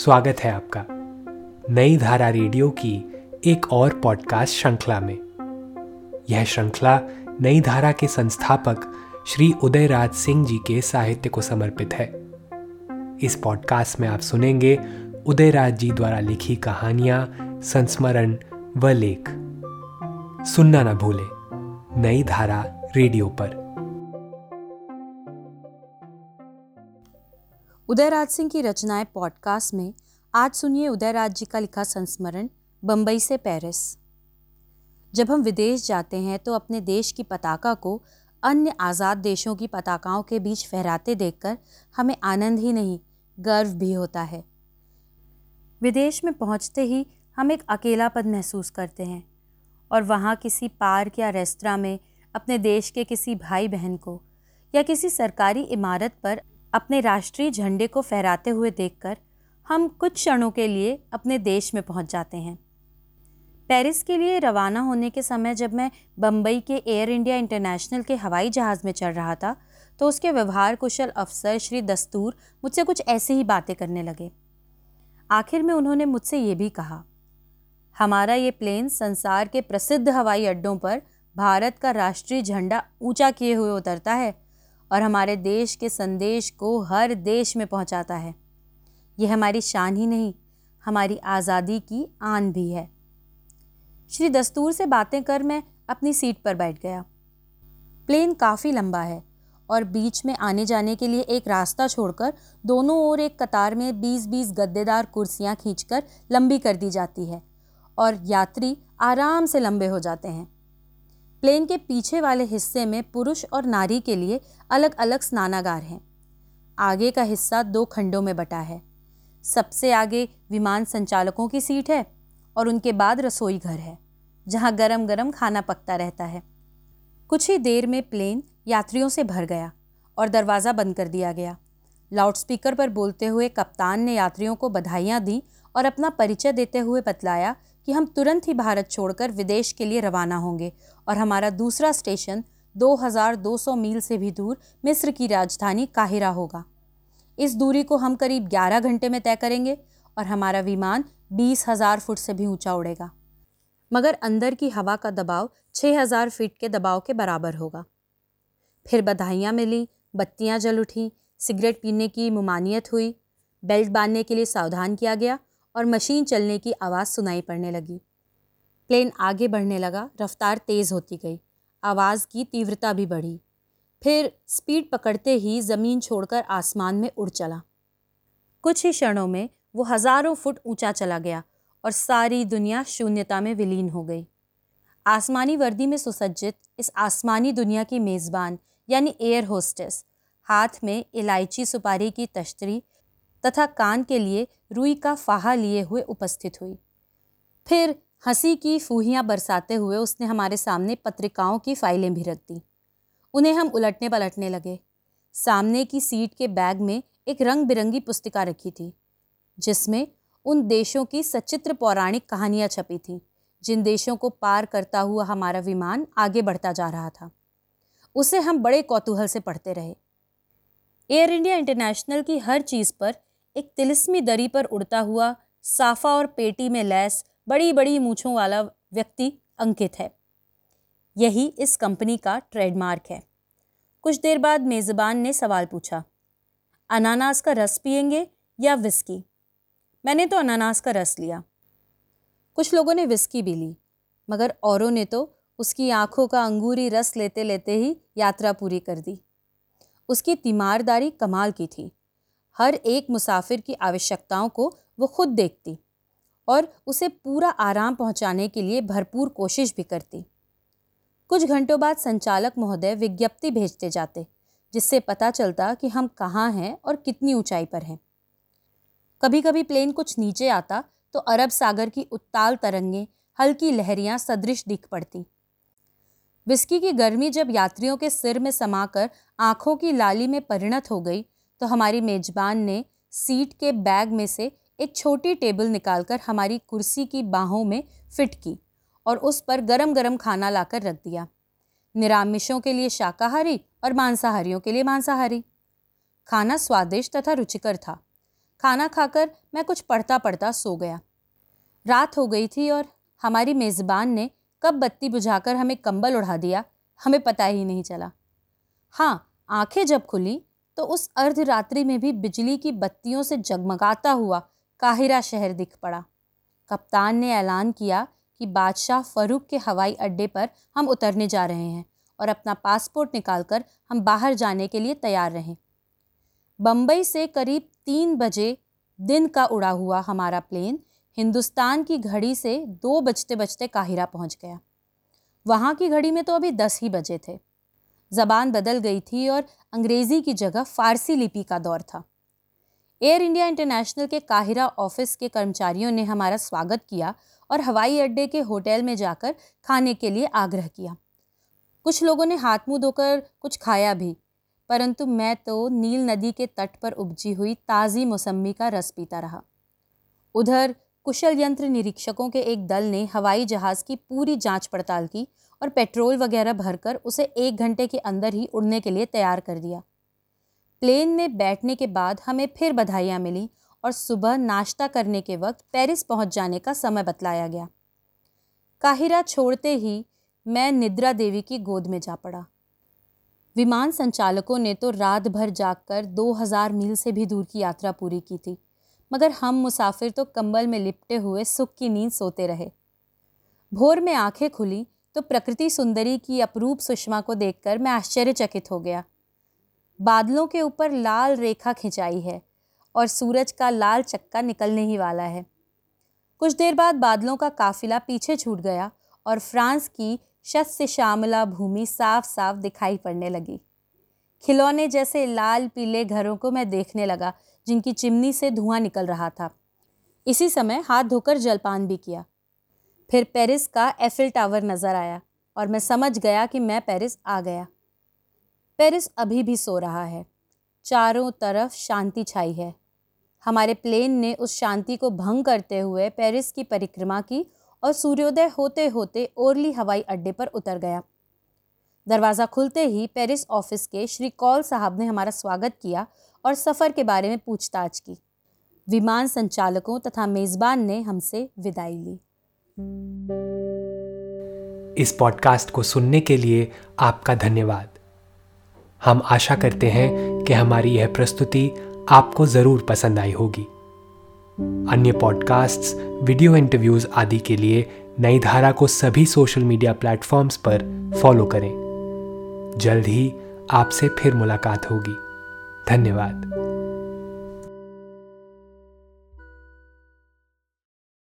स्वागत है आपका नई धारा रेडियो की एक और पॉडकास्ट श्रृंखला में। यह श्रृंखला नई धारा के संस्थापक श्री उदयराज सिंह जी के साहित्य को समर्पित है। इस पॉडकास्ट में आप सुनेंगे उदयराज जी द्वारा लिखी कहानियाँ, संस्मरण व लेख। सुनना ना भूले नई धारा रेडियो पर। उदयराज सिंह की रचनाएँ पॉडकास्ट में आज सुनिए उदयराज जी का लिखा संस्मरण बम्बई से पेरिस। जब हम विदेश जाते हैं तो अपने देश की पताका को अन्य आज़ाद देशों की पताकाओं के बीच फहराते देखकर हमें आनंद ही नहीं, गर्व भी होता है। विदेश में पहुँचते ही हम एक अकेलापन महसूस करते हैं और वहाँ किसी पार्क या रेस्तरा में अपने देश के किसी भाई बहन को या किसी सरकारी इमारत पर अपने राष्ट्रीय झंडे को फहराते हुए देखकर हम कुछ क्षणों के लिए अपने देश में पहुँच जाते हैं। पेरिस के लिए रवाना होने के समय जब मैं बम्बई के एयर इंडिया इंटरनेशनल के हवाई जहाज़ में चढ़ रहा था तो उसके व्यवहार कुशल अफसर श्री दस्तूर मुझसे कुछ ऐसी ही बातें करने लगे। आखिर में उन्होंने मुझसे ये भी कहा, हमारा ये प्लेन संसार के प्रसिद्ध हवाई अड्डों पर भारत का राष्ट्रीय झंडा ऊँचा किए हुए उतरता है और हमारे देश के संदेश को हर देश में पहुंचाता है। यह हमारी शान ही नहीं, हमारी आज़ादी की आन भी है। श्री दस्तूर से बातें कर मैं अपनी सीट पर बैठ गया। प्लेन काफ़ी लंबा है और बीच में आने जाने के लिए एक रास्ता छोड़कर दोनों ओर एक कतार में 20-20 गद्देदार कुर्सियाँ खींचकर लंबी कर दी जाती है और यात्री आराम से लंबे हो जाते हैं। प्लेन के पीछे वाले हिस्से में पुरुष और नारी के लिए अलग अलग स्नानागार हैं। आगे का हिस्सा दो खंडों में बटा है। सबसे आगे विमान संचालकों की सीट है और उनके बाद रसोई घर है, जहाँ गरम गरम खाना पकता रहता है। कुछ ही देर में प्लेन यात्रियों से भर गया और दरवाज़ा बंद कर दिया गया। लाउडस्पीकर पर बोलते हुए कप्तान ने यात्रियों को बधाइयाँ दी और अपना परिचय देते हुए बतलाया कि हम तुरंत ही भारत छोड़कर विदेश के लिए रवाना होंगे और हमारा दूसरा स्टेशन 2200 मील से भी दूर मिस्र की राजधानी काहिरा होगा। इस दूरी को हम करीब 11 घंटे में तय करेंगे और हमारा विमान बीस हज़ार फुट से भी ऊँचा उड़ेगा। मगर अंदर की हवा का दबाव 6000 फीट के दबाव के बराबर होगा। फिर बधाइयाँ मिली, बत्तियाँ जल उठी, सिगरेट पीने की ममानियत हुई, बेल्ट बांधने के लिए सावधान किया गया और मशीन चलने की आवाज़ सुनाई पड़ने लगी। प्लेन आगे बढ़ने लगा, रफ्तार तेज़ होती गई, आवाज़ की तीव्रता भी बढ़ी। फिर स्पीड पकड़ते ही ज़मीन छोड़कर आसमान में उड़ चला। कुछ ही क्षणों में वो हज़ारों फुट ऊँचा चला गया और सारी दुनिया शून्यता में विलीन हो गई। आसमानी वर्दी में सुसज्जित इस आसमानी दुनिया की मेज़बान, यानी एयर होस्टेस, हाथ में इलायची सुपारी की तश्तरी तथा कान के लिए रुई का फाहा लिए हुए उपस्थित हुई। फिर हँसी की फूहियाँ बरसाते हुए उसने हमारे सामने पत्रिकाओं की फाइलें भी रख दी। उन्हें हम उलटने पलटने लगे। सामने की सीट के बैग में एक रंग बिरंगी पुस्तिका रखी थी, जिसमें उन देशों की सचित्र पौराणिक कहानियाँ छपी थीं, जिन देशों को पार करता हुआ हमारा विमान आगे बढ़ता जा रहा था। उसे हम बड़े कौतूहल से पढ़ते रहे। एयर इंडिया इंटरनेशनल की हर चीज़ पर एक तिलिस्मी दरी पर उड़ता हुआ साफा और पेटी में लैस बड़ी बड़ी मूछों वाला व्यक्ति अंकित है। यही इस कंपनी का ट्रेडमार्क है। कुछ देर बाद मेज़बान ने सवाल पूछा, अनानास का रस पियेंगे या विस्की? मैंने तो अनानास का रस लिया। कुछ लोगों ने विस्की भी ली, मगर औरों ने तो उसकी आँखों का अंगूरी रस लेते लेते ही यात्रा पूरी कर दी। उसकी तीमारदारी कमाल की थी। हर एक मुसाफिर की आवश्यकताओं को वो खुद देखती और उसे पूरा आराम पहुँचाने के लिए भरपूर कोशिश भी करती। कुछ घंटों बाद संचालक महोदय विज्ञप्ति भेजते जाते, जिससे पता चलता कि हम कहाँ हैं और कितनी ऊंचाई पर हैं। कभी कभी प्लेन कुछ नीचे आता तो अरब सागर की उत्ताल तरंगें, हल्की लहरियाँ सदृश दिख पड़ती। विस्की की गर्मी जब यात्रियों के सिर में समाकर आँखों की लाली में परिणत हो गई तो हमारी मेज़बान ने सीट के बैग में से एक छोटी टेबल निकालकर हमारी कुर्सी की बाहों में फिट की और उस पर गरम गरम खाना लाकर रख दिया। निरामिषों के लिए शाकाहारी और मांसाहारियों के लिए मांसाहारी। खाना स्वादिष्ट तथा रुचिकर था। खाना खाकर मैं कुछ पढ़ता पढ़ता सो गया। रात हो गई थी और हमारी मेज़बान ने कब बत्ती बुझाकर हमें कंबल उड़ा दिया। हमें पता ही नहीं चला। हाँ आँखें जब खुली तो उस अर्धरात्रि में भी बिजली की बत्तियों से जगमगाता हुआ काहिरा शहर दिख पड़ा। कप्तान ने ऐलान किया कि बादशाह फरूक के हवाई अड्डे पर हम उतरने जा रहे हैं और अपना पासपोर्ट निकालकर हम बाहर जाने के लिए तैयार रहें। बम्बई से करीब तीन बजे दिन का उड़ा हुआ हमारा प्लेन हिंदुस्तान की घड़ी से दो बजते बजते काहिरा पहुँच गया। वहाँ की घड़ी में तो अभी दस ही बजे थे। ज़बान बदल गई थी और अंग्रेज़ी की जगह फ़ारसी लिपि का दौर था। एयर इंडिया इंटरनेशनल के काहिरा ऑफ़िस के कर्मचारियों ने हमारा स्वागत किया और हवाई अड्डे के होटल में जाकर खाने के लिए आग्रह किया। कुछ लोगों ने हाथ मुँह धोकर कुछ खाया भी, परंतु मैं तो नील नदी के तट पर उपजी हुई ताज़ी मौसमी का रस पीता रहा। उधर कुशल यंत्र निरीक्षकों के एक दल ने हवाई जहाज़ की पूरी जाँच पड़ताल की और पेट्रोल वगैरह भरकर उसे एक घंटे के अंदर ही उड़ने के लिए तैयार कर दिया। प्लेन में बैठने के बाद हमें फिर बधाइयाँ मिली और सुबह नाश्ता करने के वक्त पेरिस पहुँच जाने का समय बतलाया गया। काहिरा छोड़ते ही मैं निद्रा देवी की गोद में जा पड़ा। विमान संचालकों ने तो रात भर जागकर 2000 मील से भी दूर की यात्रा पूरी की थी। मगर हम मुसाफिर तो कंबल में लिपटे हुए सुख की नींद सोते रहे। भोर में आँखें खुली तो प्रकृति सुंदरी की अपरूप सुषमा को देखकर मैं आश्चर्यचकित हो गया। बादलों के ऊपर लाल रेखा खिंचाई है और सूरज का लाल चक्का निकलने ही वाला है। कुछ देर बाद बादलों का काफिला पीछे छूट गया और फ्रांस की शस्य श्यामला भूमि साफ़ साफ़ दिखाई पड़ने लगी। खिलौने जैसे लाल पीले घरों को मैं देखने लगा जिनकी चिमनी से धुआँ निकल रहा था। इसी समय हाथ धोकर जलपान भी किया। फिर पेरिस का एफिल टावर नज़र आया और मैं समझ गया कि मैं पेरिस आ गया। पेरिस अभी भी सो रहा है। चारों तरफ़ शांति छाई है। हमारे प्लेन ने उस शांति को भंग करते हुए पेरिस की परिक्रमा की और सूर्योदय होते होते ओरली हवाई अड्डे पर उतर गया। दरवाज़ा खुलते ही पेरिस ऑफ़िस के श्री कौल साहब ने हमारा स्वागत किया और सफ़र के बारे में पूछताछ की। विमान संचालकों तथा मेज़बान ने हमसे विदाई ली। इस पॉडकास्ट को सुनने के लिए आपका धन्यवाद। हम आशा करते हैं कि हमारी यह प्रस्तुति आपको ज़रूर पसंद आई होगी। अन्य पॉडकास्ट्स, वीडियो इंटरव्यूज़ आदि के लिए नई धारा को सभी सोशल मीडिया प्लेटफॉर्म्स पर फॉलो करें। जल्द ही आपसे फिर मुलाकात होगी। धन्यवाद।